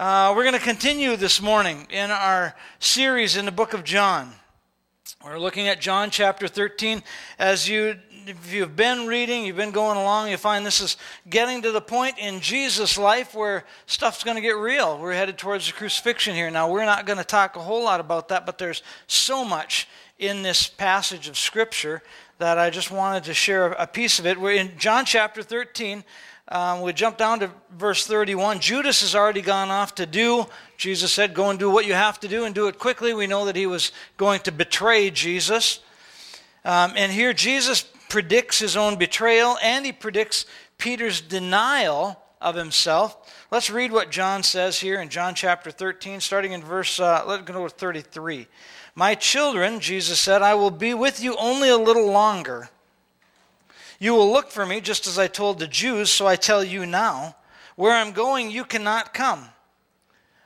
Uh, we're going to continue this morning in our series in the book of John. We're looking at John chapter 13. As you, if you've been reading, you've been going along, you find this is getting to the point in Jesus' life where stuff's going to get real. We're headed towards the crucifixion here. Now, we're not going to talk a whole lot about that, but there's so much in this passage of Scripture that I just wanted to share a piece of it. We're in John chapter 13. Um, we jump down to verse 31. Judas has already gone off to do. Jesus said, Go and do what you have to do and do it quickly. We know that he was going to betray Jesus. Um, and here Jesus predicts his own betrayal and he predicts Peter's denial of himself. Let's read what John says here in John chapter 13, starting in verse, uh, let's go to 33. My children, Jesus said, I will be with you only a little longer. You will look for me, just as I told the Jews, so I tell you now. Where I'm going, you cannot come.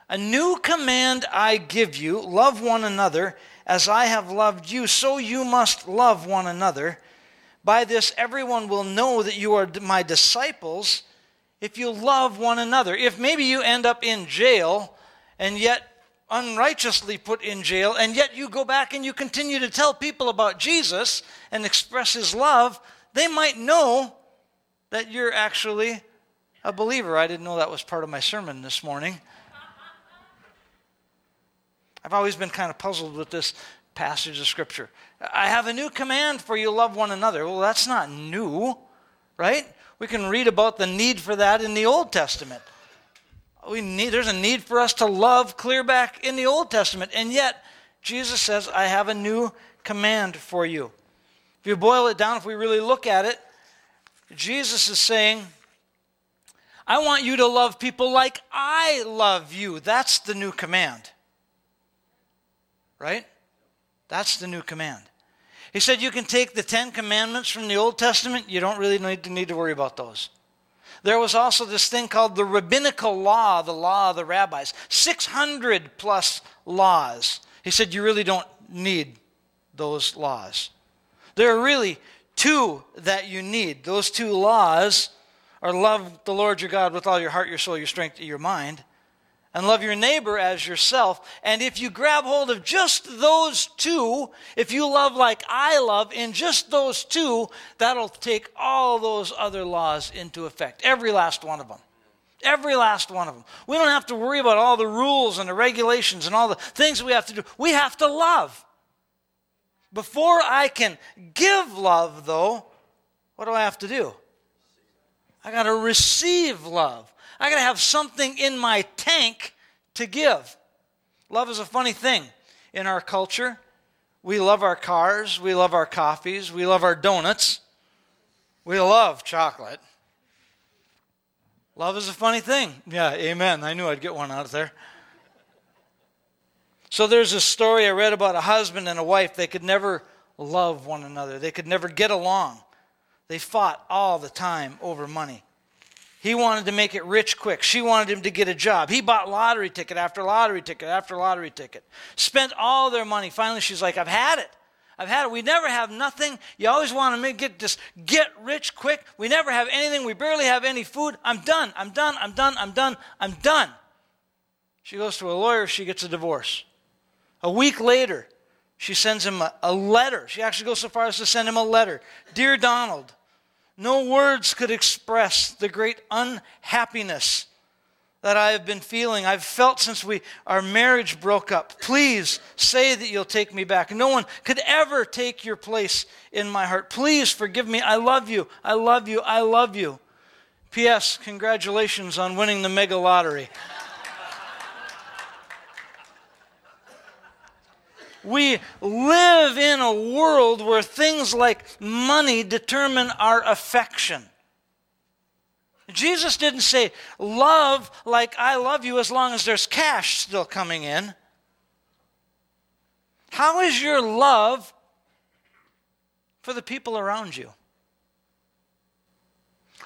A new command I give you love one another as I have loved you, so you must love one another. By this, everyone will know that you are my disciples if you love one another. If maybe you end up in jail and yet unrighteously put in jail, and yet you go back and you continue to tell people about Jesus and express his love, they might know that you're actually a believer. I didn't know that was part of my sermon this morning. I've always been kind of puzzled with this passage of Scripture. I have a new command for you love one another. Well, that's not new, right? We can read about the need for that in the Old Testament. We need, there's a need for us to love clear back in the Old Testament. And yet, Jesus says, I have a new command for you. If you boil it down, if we really look at it, Jesus is saying, I want you to love people like I love you. That's the new command. Right? That's the new command. He said you can take the Ten Commandments from the Old Testament, you don't really need to, need to worry about those. There was also this thing called the rabbinical law, the law of the rabbis, 600 plus laws. He said you really don't need those laws. There are really two that you need. Those two laws are love the Lord your God with all your heart, your soul, your strength, your mind, and love your neighbor as yourself. And if you grab hold of just those two, if you love like I love in just those two, that'll take all those other laws into effect. Every last one of them. Every last one of them. We don't have to worry about all the rules and the regulations and all the things we have to do. We have to love. Before I can give love, though, what do I have to do? I got to receive love. I got to have something in my tank to give. Love is a funny thing in our culture. We love our cars, we love our coffees, we love our donuts, we love chocolate. Love is a funny thing. Yeah, amen. I knew I'd get one out of there. So there's a story I read about a husband and a wife. They could never love one another, they could never get along. They fought all the time over money. He wanted to make it rich quick. She wanted him to get a job. He bought lottery ticket after lottery ticket after lottery ticket. Spent all their money. Finally, she's like, I've had it. I've had it. We never have nothing. You always want to make get just get rich quick. We never have anything. We barely have any food. I'm done. I'm done. I'm done. I'm done. I'm done. She goes to a lawyer. She gets a divorce. A week later, she sends him a, a, letter. She actually goes so far as to send him a letter Dear Donald, no words could express the great unhappiness that I have been feeling. I've felt since we our marriage broke up. Please say that you'll take me back. No one could ever take your place in my heart. Please forgive me. I love you. I love you. I love you. P.S. Congratulations on winning the mega lottery. We live in a world where things like money determine our affection. Jesus didn't say, love like I love you as long as there's cash still coming in. How is your love for the people around you?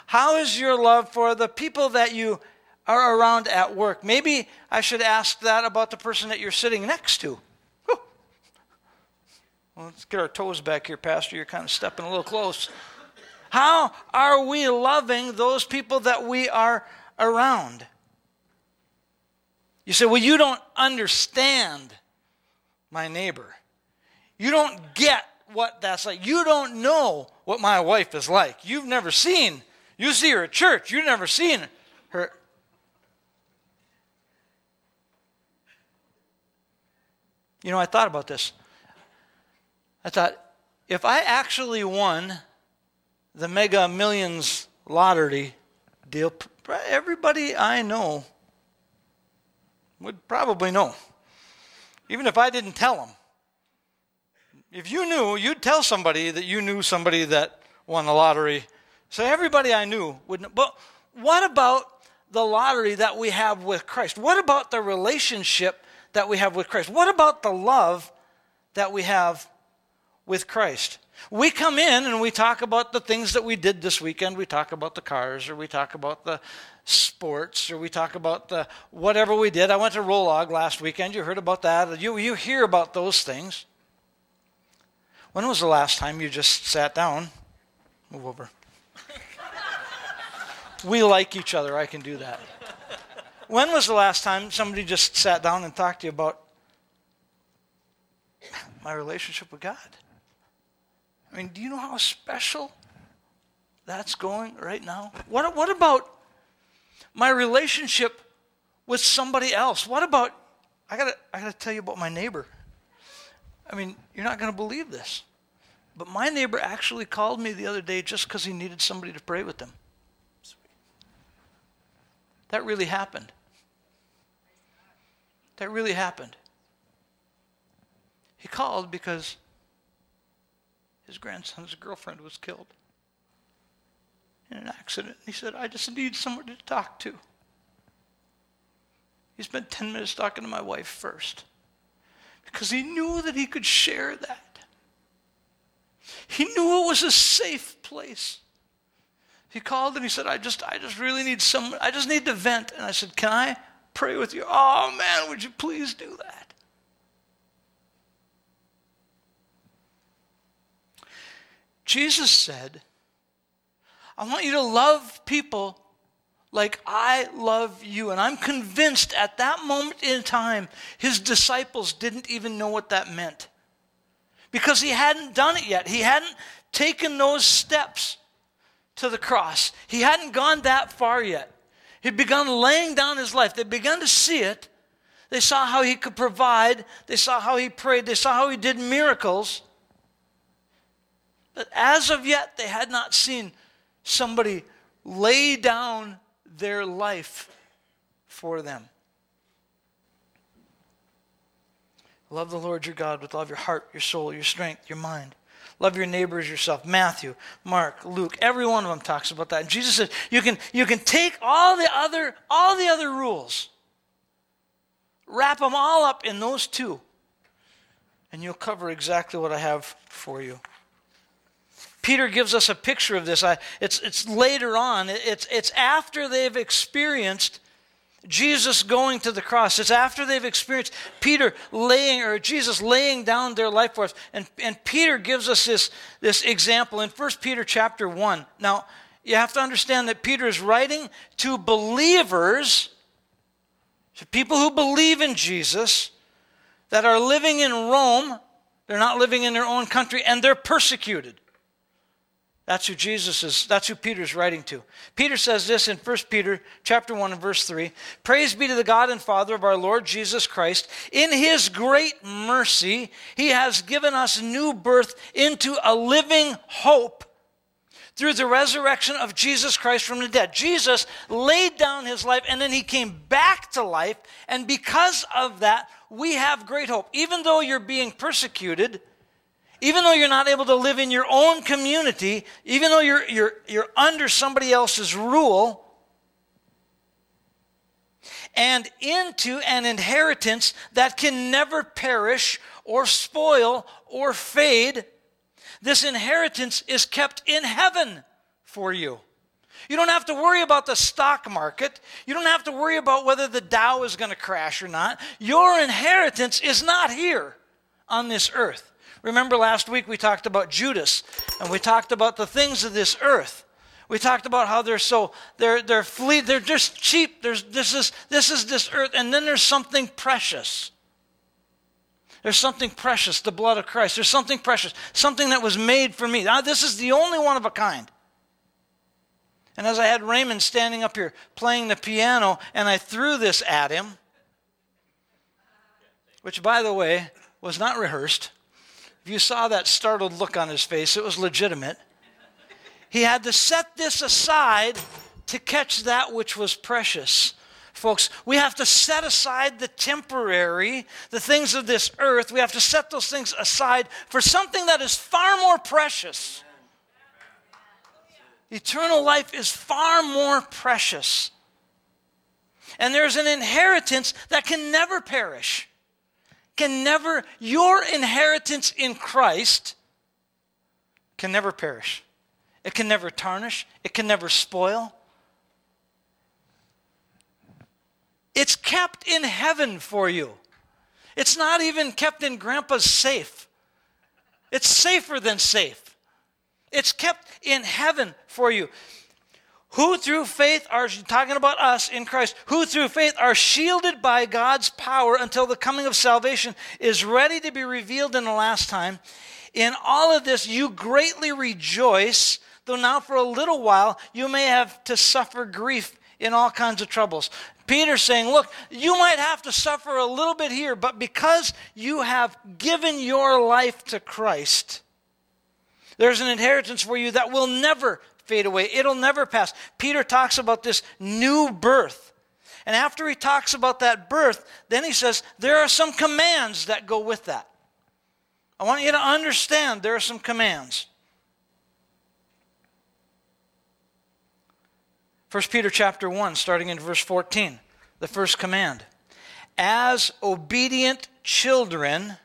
How is your love for the people that you are around at work? Maybe I should ask that about the person that you're sitting next to. Well, let's get our toes back here, Pastor. You're kind of stepping a little close. How are we loving those people that we are around? You say, Well, you don't understand my neighbor. You don't get what that's like. You don't know what my wife is like. You've never seen. You see her at church. You've never seen her. You know, I thought about this. I thought, if I actually won the Mega Millions lottery deal, everybody I know would probably know, even if I didn't tell them. If you knew, you'd tell somebody that you knew somebody that won the lottery. So everybody I knew would know. But what about the lottery that we have with Christ? What about the relationship that we have with Christ? What about the love that we have with Christ? We come in and we talk about the things that we did this weekend. We talk about the cars, or we talk about the sports, or we talk about the whatever we did. I went to Rolog last weekend. You heard about that. You, you hear about those things. When was the last time you just sat down? Move over. we like each other. I can do that. When was the last time somebody just sat down and talked to you about my relationship with God? I mean, do you know how special that's going right now? What, what about my relationship with somebody else? What about, I gotta, I gotta tell you about my neighbor. I mean, you're not gonna believe this. But my neighbor actually called me the other day just because he needed somebody to pray with him. That really happened. That really happened. He called because his grandson's girlfriend was killed in an accident. He said, I just need someone to talk to. He spent 10 minutes talking to my wife first because he knew that he could share that. He knew it was a safe place. He called and he said, I just, I just really need someone, I just need to vent. And I said, Can I pray with you? Oh man, would you please do that? Jesus said, I want you to love people like I love you. And I'm convinced at that moment in time, his disciples didn't even know what that meant because he hadn't done it yet. He hadn't taken those steps to the cross, he hadn't gone that far yet. He'd begun laying down his life. They'd begun to see it. They saw how he could provide, they saw how he prayed, they saw how he did miracles. But as of yet, they had not seen somebody lay down their life for them. Love the Lord your God with all of your heart, your soul, your strength, your mind. Love your neighbor as yourself. Matthew, Mark, Luke, every one of them talks about that. And Jesus said, you can, you can take all the other, all the other rules, wrap them all up in those two, and you'll cover exactly what I have for you. Peter gives us a picture of this. I, it's, it's later on, it's, it's after they've experienced Jesus going to the cross. It's after they've experienced Peter laying, or Jesus laying down their life for us. And, and Peter gives us this, this example in 1 Peter chapter 1. Now, you have to understand that Peter is writing to believers, to people who believe in Jesus, that are living in Rome. They're not living in their own country, and they're persecuted. That's who Jesus is, that's who Peter's writing to. Peter says this in 1 Peter chapter 1 and verse 3. Praise be to the God and Father of our Lord Jesus Christ. In his great mercy, he has given us new birth into a living hope through the resurrection of Jesus Christ from the dead. Jesus laid down his life and then he came back to life. And because of that, we have great hope. Even though you're being persecuted, even though you're not able to live in your own community, even though you're, you're, you're under somebody else's rule, and into an inheritance that can never perish or spoil or fade. This inheritance is kept in heaven for you. You don't have to worry about the stock market. You don't have to worry about whether the Dow is going to crash or not. Your inheritance is not here on this earth. Remember last week we talked about Judas and we talked about the things of this earth. We talked about how they're so they're they're fleet, they're just cheap. There's this is this is this earth, and then there's something precious. There's something precious, the blood of Christ. There's something precious, something that was made for me. Now, this is the only one of a kind. And as I had Raymond standing up here playing the piano, and I threw this at him, which, by the way, was not rehearsed. You saw that startled look on his face, it was legitimate. He had to set this aside to catch that which was precious. Folks, we have to set aside the temporary, the things of this earth. We have to set those things aside for something that is far more precious. Eternal life is far more precious. And there's an inheritance that can never perish. Can never, your inheritance in Christ can never perish. It can never tarnish. It can never spoil. It's kept in heaven for you. It's not even kept in grandpa's safe. It's safer than safe. It's kept in heaven for you. Who through faith are talking about us in Christ, who through faith are shielded by God's power until the coming of salvation is ready to be revealed in the last time. In all of this, you greatly rejoice, though now for a little while you may have to suffer grief in all kinds of troubles. Peter's saying, Look, you might have to suffer a little bit here, but because you have given your life to Christ, there's an inheritance for you that will never fade away. It'll never pass. Peter talks about this new birth. And after he talks about that birth, then he says, There are some commands that go with that. I want you to understand there are some commands. 1 Peter chapter 1, starting in verse 14, the first command. As obedient children,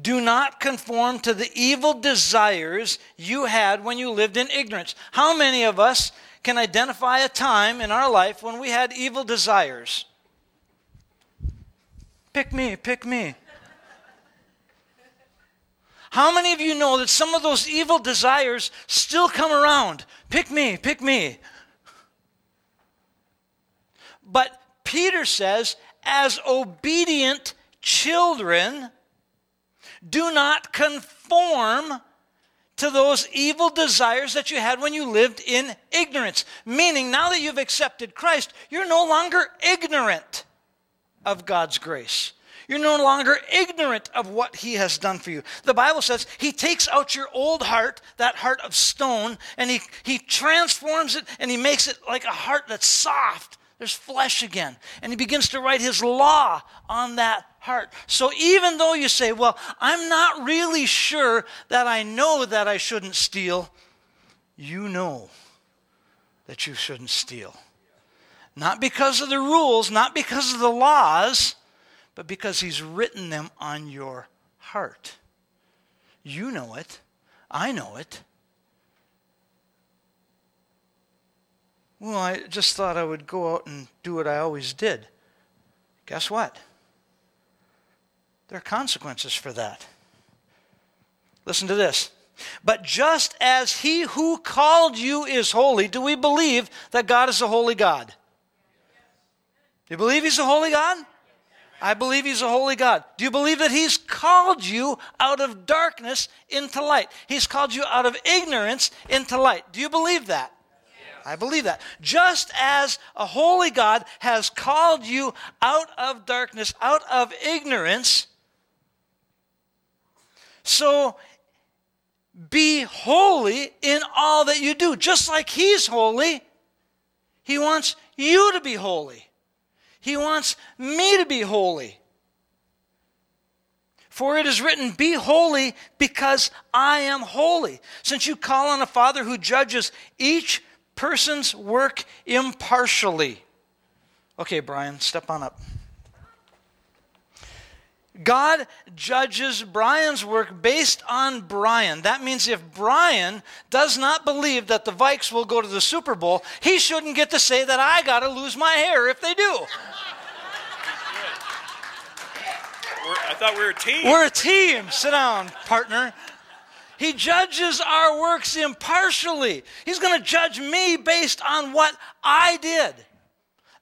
do not conform to the evil desires you had when you lived in ignorance. How many of us can identify a time in our life when we had evil desires? Pick me, pick me. How many of you know that some of those evil desires still come around? Pick me, pick me. But Peter says, as obedient children, do not conform to those evil desires that you had when you lived in ignorance. Meaning, now that you've accepted Christ, you're no longer ignorant of God's grace. You're no longer ignorant of what He has done for you. The Bible says He takes out your old heart, that heart of stone, and He, he transforms it and He makes it like a heart that's soft there's flesh again. And he begins to write his law on that heart. So even though you say, well, I'm not really sure that I know that I shouldn't steal, you know that you shouldn't steal. Not because of the rules, not because of the laws, but because he's written them on your heart. You know it. I know it. Well, I just thought I would go out and do what I always did. Guess what? There are consequences for that. Listen to this. But just as he who called you is holy, do we believe that God is a holy God? Do you believe he's a holy God? I believe he's a holy God. Do you believe that he's called you out of darkness into light? He's called you out of ignorance into light. Do you believe that? I believe that. Just as a holy God has called you out of darkness, out of ignorance, so be holy in all that you do. Just like He's holy, He wants you to be holy. He wants me to be holy. For it is written, Be holy because I am holy. Since you call on a Father who judges each person's work impartially. Okay, Brian, step on up. God judges Brian's work based on Brian. That means if Brian does not believe that the Vikes will go to the Super Bowl, he shouldn't get to say that I got to lose my hair if they do. I thought we were a team. We're a team. Sit down, partner. He judges our works impartially. He's going to judge me based on what I did.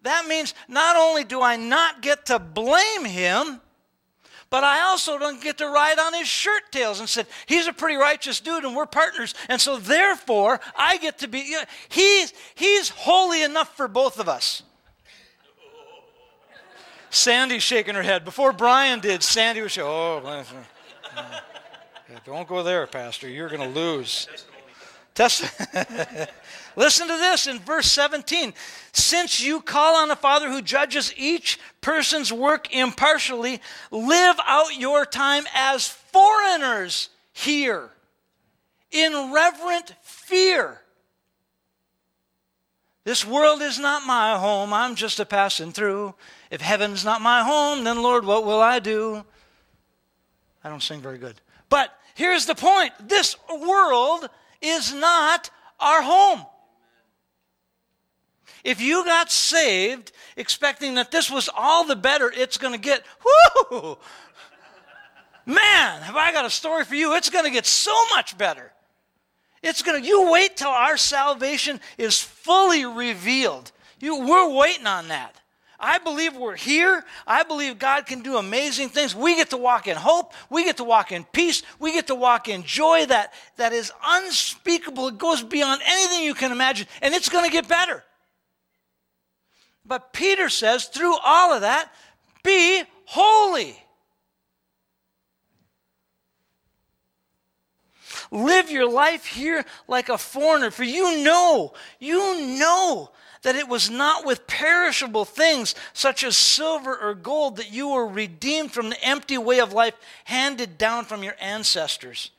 That means not only do I not get to blame him, but I also don't get to ride on his shirt tails and said, he's a pretty righteous dude and we're partners. And so therefore, I get to be, you know, he's, he's holy enough for both of us. Sandy's shaking her head. Before Brian did, Sandy was shaking, oh, don't go there, Pastor. You're going to lose. Test- Listen to this in verse 17. Since you call on a Father who judges each person's work impartially, live out your time as foreigners here in reverent fear. This world is not my home. I'm just a passing through. If heaven's not my home, then Lord, what will I do? I don't sing very good. But here's the point this world is not our home. If you got saved expecting that this was all the better it's going to get, whoo! Man, have I got a story for you? It's going to get so much better. It's going to, you wait till our salvation is fully revealed. You, we're waiting on that. I believe we're here. I believe God can do amazing things. We get to walk in hope. We get to walk in peace. We get to walk in joy that, that is unspeakable. It goes beyond anything you can imagine, and it's going to get better. But Peter says, through all of that, be holy. Live your life here like a foreigner, for you know, you know that it was not with perishable things such as silver or gold that you were redeemed from the empty way of life handed down from your ancestors.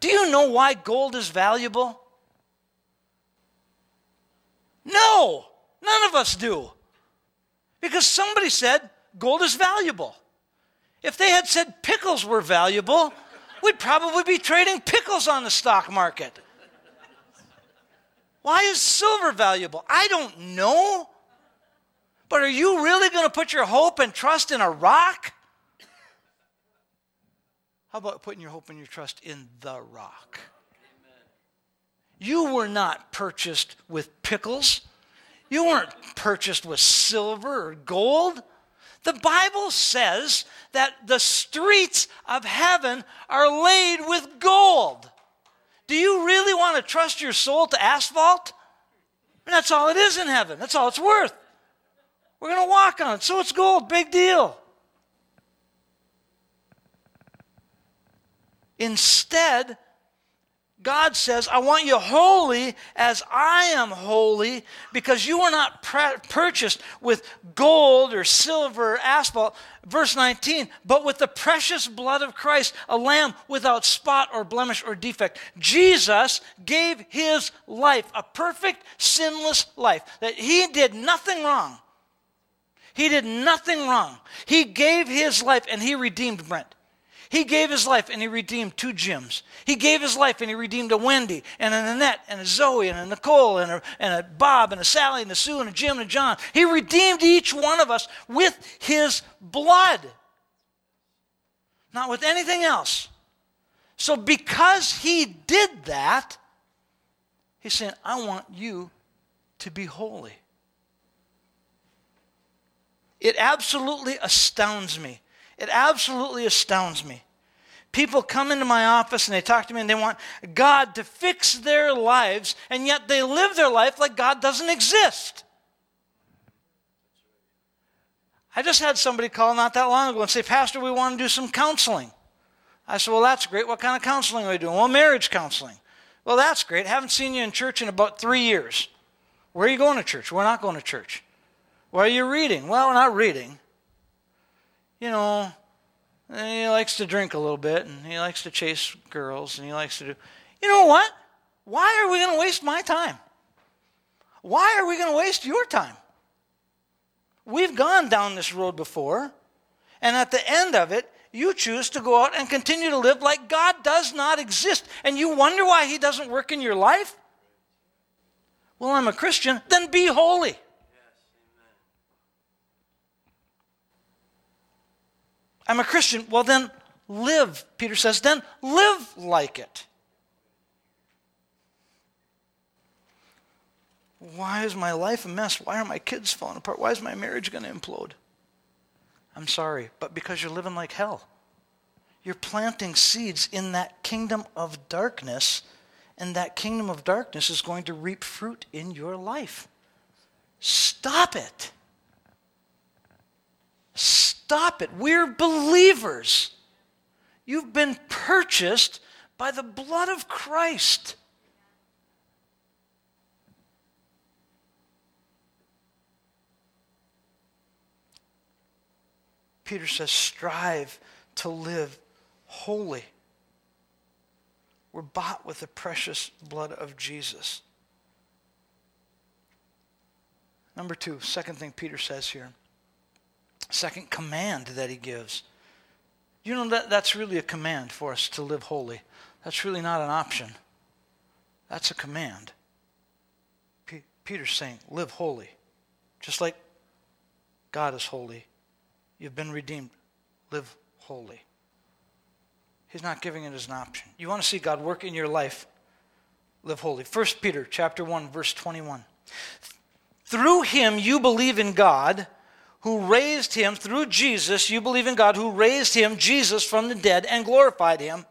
Do you know why gold is valuable? No. None of us do. Because somebody said gold is valuable. If they had said pickles were valuable, we'd probably be trading pickles on the stock market. Why is silver valuable? I don't know. But are you really going to put your hope and trust in a rock? How about putting your hope and your trust in the rock? You were not purchased with pickles. You weren't purchased with silver or gold. The Bible says that the streets of heaven are laid with gold. Do you really want to trust your soul to asphalt? And that's all it is in heaven. That's all it's worth. We're going to walk on it. So it's gold. Big deal. Instead, God says, I want you holy as I am holy because you are not purchased with gold or silver or asphalt. Verse 19, but with the precious blood of Christ, a lamb without spot or blemish or defect. Jesus gave his life, a perfect, sinless life, that he did nothing wrong. He did nothing wrong. He gave his life and he redeemed Brent. He gave his life and he redeemed two Jims. He gave his life and he redeemed a Wendy and a Nanette and a Zoe and a Nicole and a, and a Bob and a Sally and a Sue and a Jim and a John. He redeemed each one of us with his blood, not with anything else. So, because he did that, he's saying, I want you to be holy. It absolutely astounds me it absolutely astounds me. People come into my office and they talk to me and they want God to fix their lives, and yet they live their life like God doesn't exist. I just had somebody call not that long ago and say, Pastor, we want to do some counseling. I said, Well, that's great. What kind of counseling are you doing? Well, marriage counseling. Well, that's great. Haven't seen you in church in about three years. Where are you going to church? We're not going to church. Where are you reading? Well, we're not reading you know, he likes to drink a little bit and he likes to chase girls and he likes to do. You know what? Why are we going to waste my time? Why are we going to waste your time? We've gone down this road before, and at the end of it, you choose to go out and continue to live like God does not exist, and you wonder why He doesn't work in your life? Well, I'm a Christian, then be holy. I'm a Christian. Well, then live, Peter says, then live like it. Why is my life a mess? Why are my kids falling apart? Why is my marriage going to implode? I'm sorry, but because you're living like hell. You're planting seeds in that kingdom of darkness, and that kingdom of darkness is going to reap fruit in your life. Stop it. Stop it. We're believers. You've been purchased by the blood of Christ. Peter says, strive to live holy. We're bought with the precious blood of Jesus. Number two, second thing Peter says here, second command that he gives. You know, that, that's really a command for us to live holy. That's really not an option. That's a command. P- Peter's saying, live holy. Just like God is holy, You've been redeemed. Live holy. He's not giving it as an option. You want to see God work in your life? Live holy. 1 Peter chapter 1 verse 21. Through him you believe in God who raised him through Jesus, you believe in God who raised him Jesus from the dead and glorified him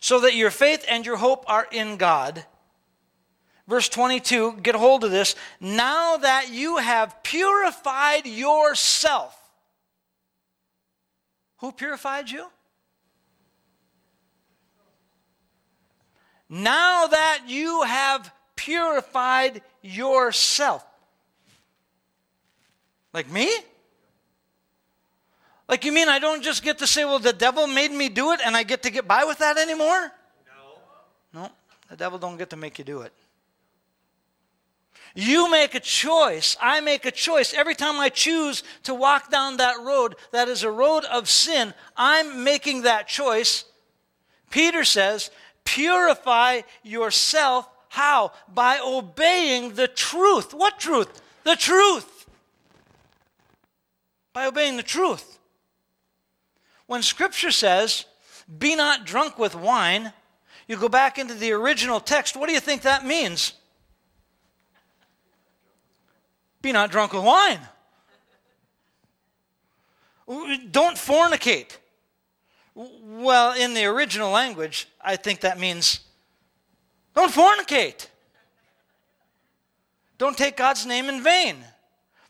so that your faith and your hope are in God. Verse 22, get hold of this. Now that you have purified yourself who purified you? Now that you have purified yourself. Like me? Like you mean I don't just get to say, well, the devil made me do it and I get to get by with that anymore? No. No, the devil don't get to make you do it. You make a choice. I make a choice. Every time I choose to walk down that road, that is a road of sin, I'm making that choice. Peter says, purify yourself. How? By obeying the truth. What truth? The truth. By obeying the truth. When Scripture says, be not drunk with wine, you go back into the original text, what do you think that means? Be not drunk with wine. Don't fornicate. Well, in the original language, I think that means don't fornicate. Don't take God's name in vain.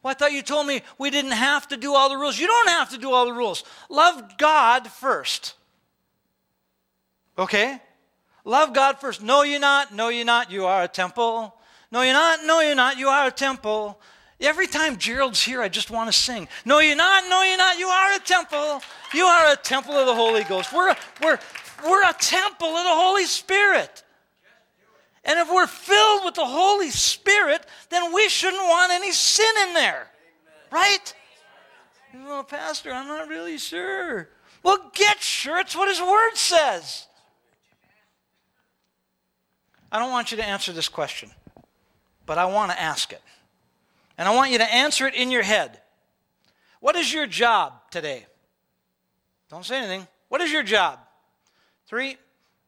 Well, I thought you told me we didn't have to do all the rules. You don't have to do all the rules. Love God first. Okay? Love God first. No, you're not. No, you're not. You are a temple. No, you're not. No, you're not. You are a temple. Every time Gerald's here, I just want to sing. No, you're not. No, you're not. You are a temple. You are a temple of the Holy Ghost. We're, we're, we're a temple of the Holy Spirit. And if we're filled with the Holy Spirit, then we shouldn't want any sin in there. Right? Well, Pastor, I'm not really sure. Well, get sure. It's what His Word says. I don't want you to answer this question, but I want to ask it. And I want you to answer it in your head. What is your job today? Don't say anything. What is your job? Three,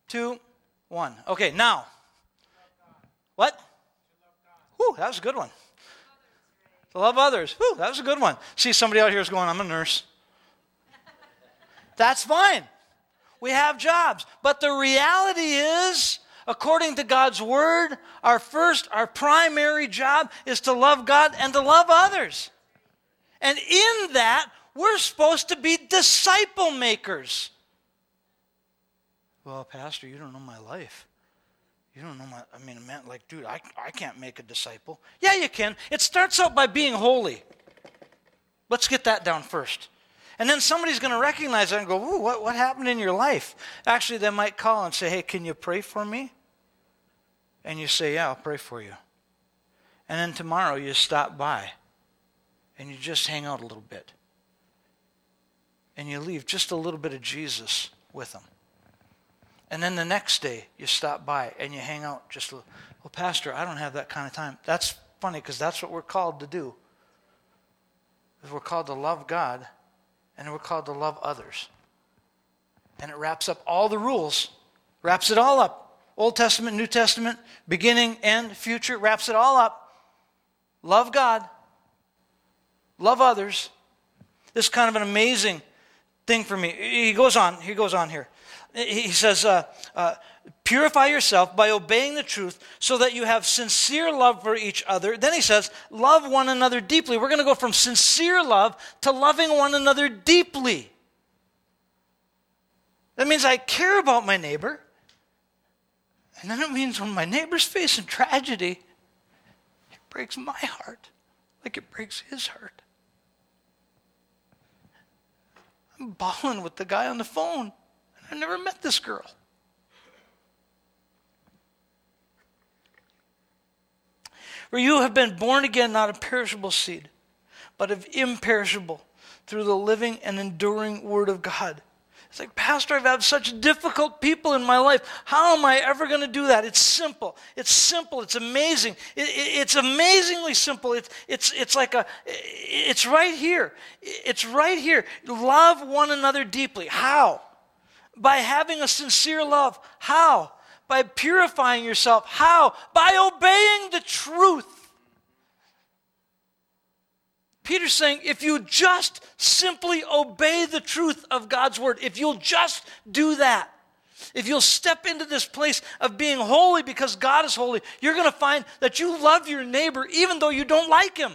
two, one. Okay, now. What? Whew, that was a good one. To love others. Whew, that was a good one. See, somebody out here is going, I'm a nurse. That's fine. We have jobs. But the reality is, according to God's word, our first, our primary job is to love God and to love others. And in that, we're supposed to be disciple makers. Well, Pastor, you don't know my life. You don't know my, I mean, man, like, dude, I, I can't make a disciple. Yeah, you can. It starts out by being holy. Let's get that down first. And then somebody's going to recognize that and go, Ooh, what, what happened in your life? Actually, they might call and say, Hey, can you pray for me? And you say, Yeah, I'll pray for you. And then tomorrow you stop by and you just hang out a little bit. And you leave just a little bit of Jesus with them. And then the next day you stop by and you hang out just a little. Well, Pastor, I don't have that kind of time. That's funny because that's what we're called to do. We're called to love God and we're called to love others. And it wraps up all the rules, wraps it all up. Old Testament, New Testament, beginning, end, future, wraps it all up. love God, love others. This is kind of an amazing thing for me. He goes on, he goes on here. He says, uh, uh, Purify yourself by obeying the truth so that you have sincere love for each other. Then he says, Love one another deeply. We're going to go from sincere love to loving one another deeply. That means I care about my neighbor. And then it means when my neighbor's facing tragedy, it breaks my heart like it breaks his heart. I'm bawling with the guy on the phone. I never met this girl. For you have been born again, not of perishable seed, but of imperishable, through the living and enduring Word of God. It's like, Pastor, I've had such difficult people in my life. How am I ever going to do that? It's simple. It's simple. It's amazing. It, it, it's amazingly simple. It's, it's, it's like a, it's right here. It's right here. Love one another deeply. How? By having a sincere love. How? By purifying yourself. How? By obeying the truth. Peter's saying, if you just simply obey the truth of God's word, if you'll just do that, if you'll step into this place of being holy because God is holy, you're going to find that you love your neighbor even though you don't like him.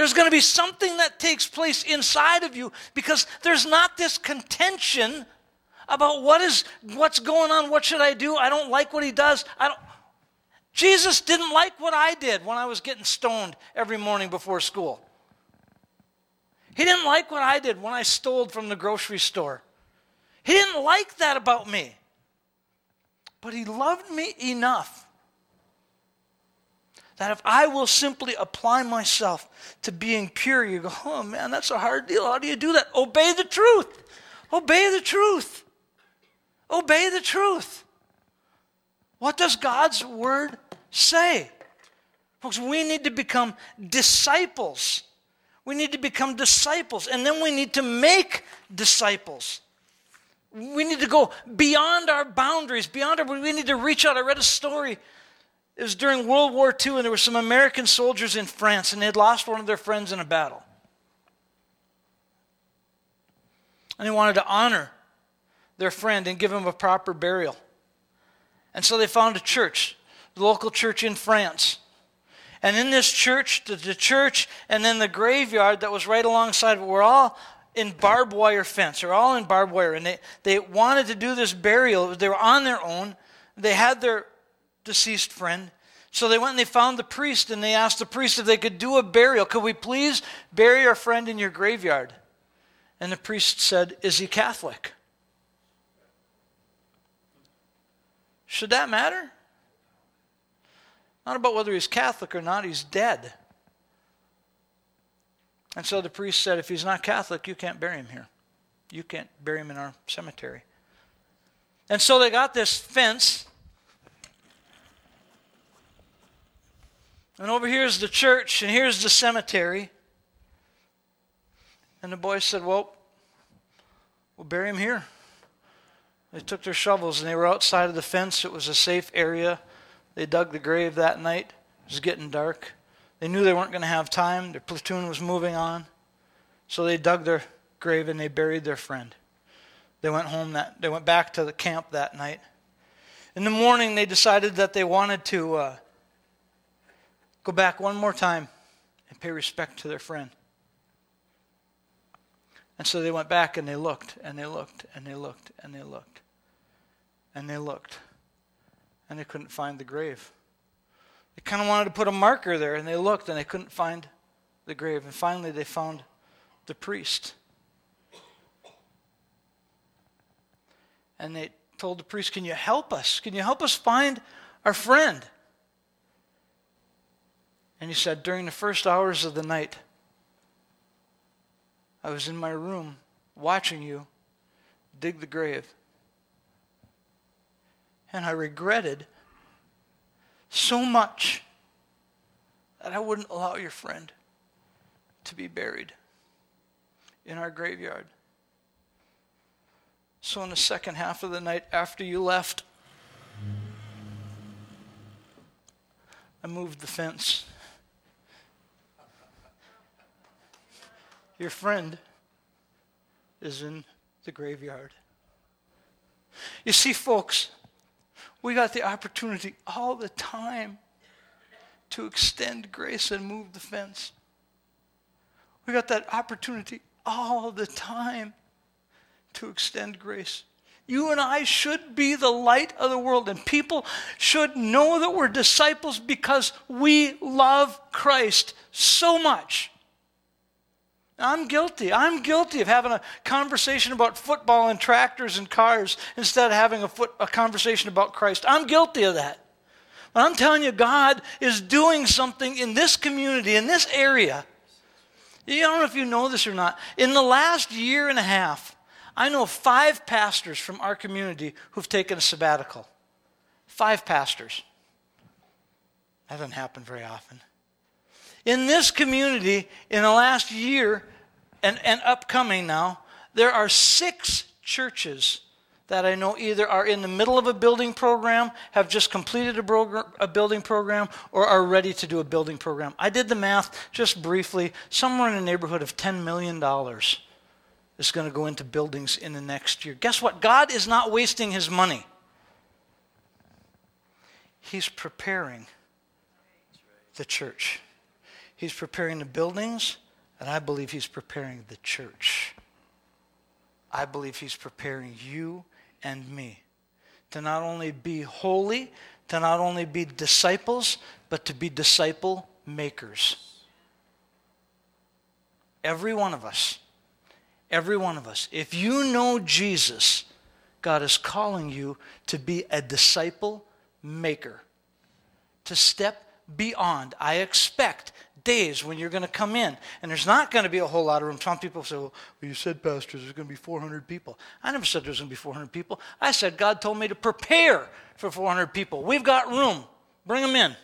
There's going to be something that takes place inside of you because there's not this contention about what is what's going on, what should I do? I don't like what he does. I don't Jesus didn't like what I did when I was getting stoned every morning before school. He didn't like what I did when I stole from the grocery store. He didn't like that about me. But he loved me enough that if I will simply apply myself to being pure, you go, oh man, that's a hard deal. How do you do that? Obey the truth. Obey the truth. Obey the truth. What does God's word say? Folks, we need to become disciples. We need to become disciples, and then we need to make disciples. We need to go beyond our boundaries, beyond our, we need to reach out. I read a story. It was during World War II, and there were some American soldiers in France, and they had lost one of their friends in a battle. And they wanted to honor their friend and give him a proper burial. And so they found a church, the local church in France. And in this church, the, the church and then the graveyard that was right alongside were all in barbed wire fence. They're all in barbed wire. And they, they wanted to do this burial. They were on their own. They had their deceased friend. So they went and they found the priest and they asked the priest if they could do a burial. Could we please bury our friend in your graveyard? And the priest said, Is he Catholic? Should that matter? Not about whether he's Catholic or not, he's dead. And so the priest said, if he's not Catholic, you can't bury him here. You can't bury him in our cemetery. And so they got this fence. And over here is the church, and here's the cemetery. And the boy said, Well, we'll bury him here. They took their shovels and they were outside of the fence. It was a safe area. They dug the grave that night. It was getting dark. They knew they weren't going to have time. Their platoon was moving on. So they dug their grave and they buried their friend. They went home that they went back to the camp that night. In the morning they decided that they wanted to uh, go back one more time and pay respect to their friend. And so they went back and they looked and they looked and they looked and they looked. And they looked. And they couldn't find the grave. They kind of wanted to put a marker there and they looked and they couldn't find the grave. And finally they found the priest. And they told the priest, Can you help us? Can you help us find our friend? And he said, During the first hours of the night, I was in my room watching you dig the grave. And I regretted so much that I wouldn't allow your friend to be buried in our graveyard. So, in the second half of the night after you left, I moved the fence. Your friend is in the graveyard. You see, folks, we got the opportunity all the time to extend grace and move the fence. We got that opportunity all the time to extend grace. You and I should be the light of the world, and people should know that we're disciples because we love Christ so much. I'm guilty. I'm guilty of having a conversation about football and tractors and cars instead of having a, foot, a conversation about Christ. I'm guilty of that. But I'm telling you, God is doing something in this community, in this area. I don't know if you know this or not. In the last year and a half, I know five pastors from our community who've taken a sabbatical. Five pastors. That doesn't happen very often. In this community, in the last year and, and upcoming now, there are six churches that I know either are in the middle of a building program, have just completed a, a, building program, or are ready to do a building program. I did the math just briefly. Somewhere in the neighborhood of $10 million is going to go into buildings in the next year. Guess what? God is not wasting his money, He's preparing the church. He's preparing the buildings, and I believe He's preparing the church. I believe He's preparing you and me to not only be holy, to not only be disciples, but to be disciple makers. Every one of us, every one of us, if you know Jesus, God is calling you to be a disciple maker, to step beyond. I expect days when you're going to come in, and there's not going to be a whole lot of room. Some people say, well, you said, Pastor, there's going to be 400 people. I never said there was going to be 400 people. I said God told me to prepare for 400 people. We've got room. Bring them in.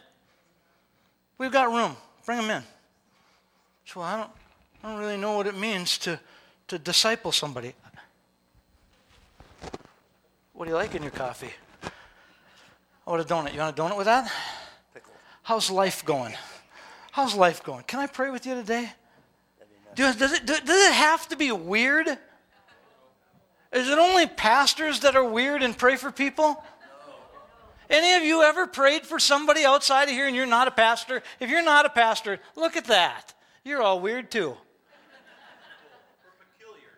We've got room. Bring them in. So I don't, I don't really know what it means to, to disciple somebody. What do you like in your coffee? I want a donut. You want a donut with that? How's life going? How's life going? Can I pray with you today? Does, does, it, does it have to be weird? Is it only pastors that are weird and pray for people? Any of you ever prayed for somebody outside of here and you're not a pastor? If you're not a pastor, look at that. You're all weird too. We're peculiar,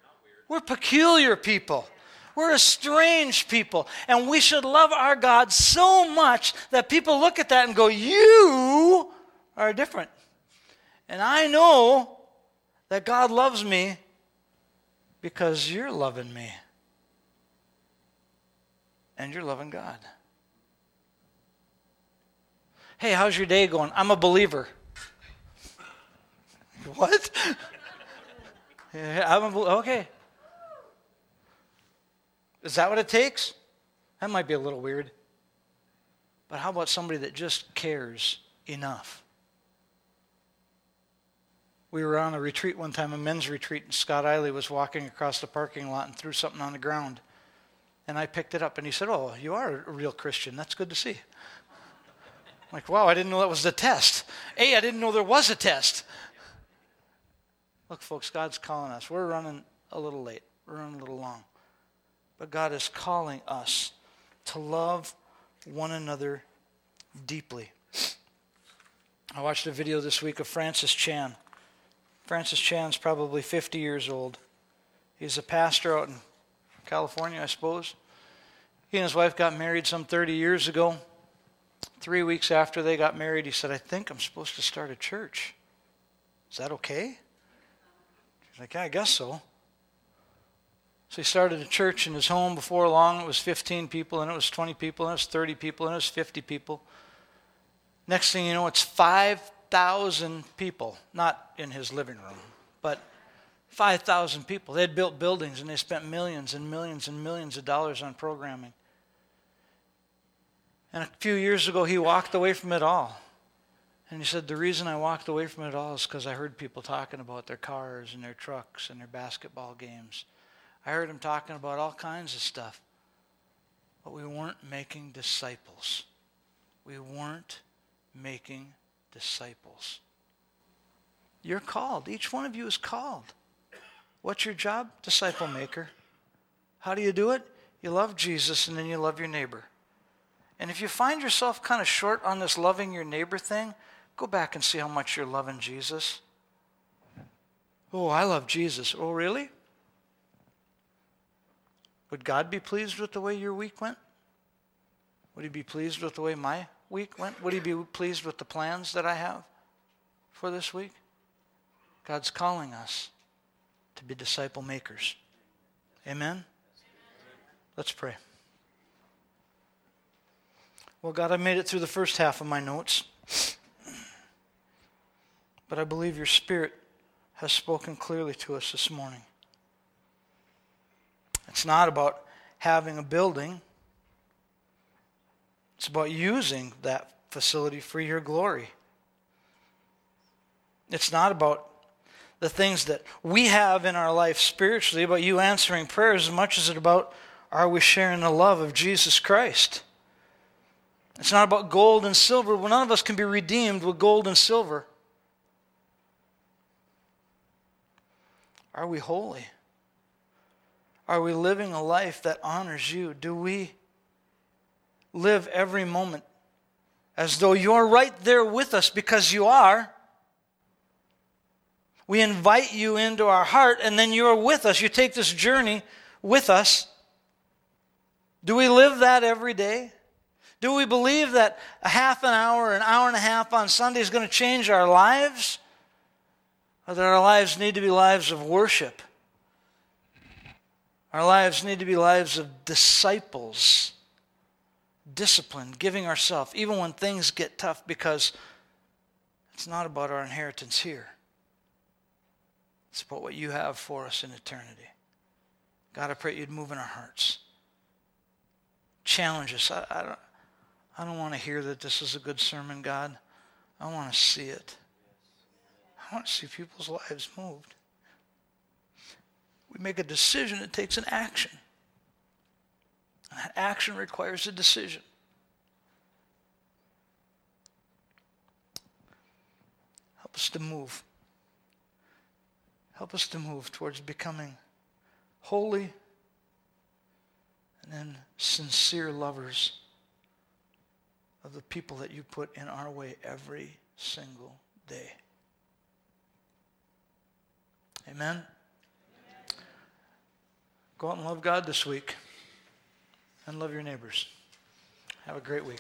We're peculiar people. We're strange people. And we should love our God so much that people look at that and go, You are different. And I know that God loves me because you're loving me. And you're loving God. Hey, how's your day going? I'm a believer. what? I'm a, okay. Is that what it takes? That might be a little weird. But how about somebody that just cares enough? We were on a retreat one time, a men's retreat, and Scott Eiley was walking across the parking lot and threw something on the ground. And I picked it up, and he said, Oh, you are a real Christian. That's good to see. I'm like, wow, I didn't know that was the test. A, I didn't know there was a test. Look, folks, God's calling us. We're running a little late, we're running a little long. But God is calling us to love one another deeply. I watched a video this week of Francis Chan. Francis Chan's probably 50 years old. He's a pastor out in California, I suppose. He and his wife got married some 30 years ago. Three weeks after they got married, he said, I think I'm supposed to start a church. Is that okay? He's like, yeah, I guess so. So he started a church in his home. Before long, it was 15 people, and it was 20 people, and it was 30 people, and it was 50 people. Next thing you know, it's 5 5,000 people, not in his living room, but 5,000 people. They had built buildings and they spent millions and millions and millions of dollars on programming. And a few years ago, he walked away from it all. And he said, The reason I walked away from it all is because I heard people talking about their cars and their trucks and their basketball games. I heard them talking about all kinds of stuff. But we weren't making disciples. We weren't making disciples. You're called. Each one of you is called. What's your job? Disciple maker. How do you do it? You love Jesus and then you love your neighbor. And if you find yourself kind of short on this loving your neighbor thing, go back and see how much you're loving Jesus. Oh, I love Jesus. Oh, really? Would God be pleased with the way your week went? Would he be pleased with the way my week went? Would he be pleased with the plans that I have for this week? God's calling us to be disciple makers. Amen? Let's pray. Well, God, I made it through the first half of my notes. But I believe your Spirit has spoken clearly to us this morning. It's not about having a building, it's about using that facility for your glory. It's not about the things that we have in our life spiritually, about you answering prayers as much as it about are we sharing the love of Jesus Christ? It's not about gold and silver. Well, none of us can be redeemed with gold and silver. Are we holy? Are we living a life that honors you? Do we live every moment as though you're right there with us because you are? We invite you into our heart and then you're with us. You take this journey with us. Do we live that every day? Do we believe that a half an hour, an hour and a half on Sunday is going to change our lives? Or that our lives need to be lives of worship? Our lives need to be lives of disciples, discipline, giving ourselves, even when things get tough, because it's not about our inheritance here. It's about what you have for us in eternity. God, I pray you'd move in our hearts. Challenge us. I, I don't, I don't want to hear that this is a good sermon, God. I want to see it. I want to see people's lives moved. We make a decision, it takes an action. And that action requires a decision. Help us to move. Help us to move towards becoming holy and then sincere lovers of the people that you put in our way every single day. Amen. Go out and love God this week and love your neighbors. Have a great week.